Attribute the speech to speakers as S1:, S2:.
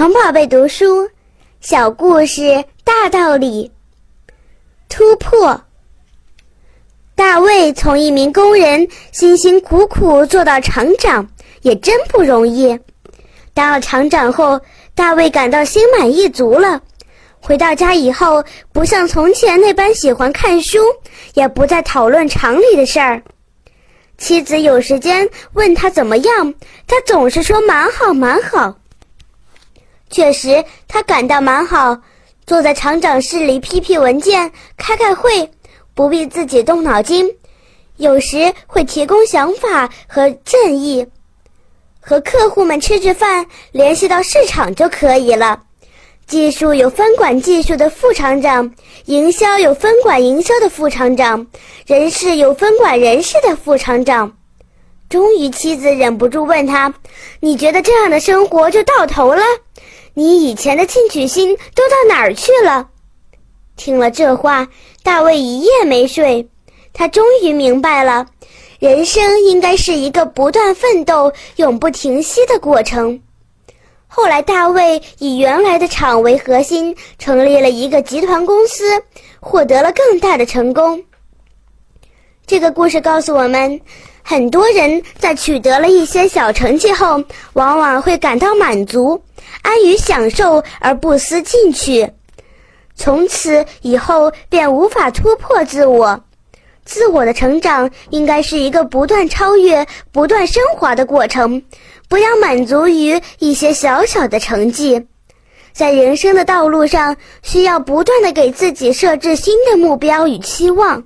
S1: 童宝贝读书，小故事大道理。突破。大卫从一名工人辛辛苦苦做到厂长，也真不容易。当了厂长后，大卫感到心满意足了。回到家以后，不像从前那般喜欢看书，也不再讨论厂里的事儿。妻子有时间问他怎么样，他总是说蛮好，蛮好。确实，他感到蛮好，坐在厂长室里批批文件、开开会，不必自己动脑筋。有时会提供想法和建议，和客户们吃吃饭，联系到市场就可以了。技术有分管技术的副厂长，营销有分管营销的副厂长，人事有分管人事的副厂长。终于，妻子忍不住问他：“你觉得这样的生活就到头了？”你以前的进取心都到哪儿去了？听了这话，大卫一夜没睡。他终于明白了，人生应该是一个不断奋斗、永不停息的过程。后来，大卫以原来的厂为核心，成立了一个集团公司，获得了更大的成功。这个故事告诉我们，很多人在取得了一些小成绩后，往往会感到满足。安于享受而不思进取，从此以后便无法突破自我。自我的成长应该是一个不断超越、不断升华的过程，不要满足于一些小小的成绩。在人生的道路上，需要不断的给自己设置新的目标与期望。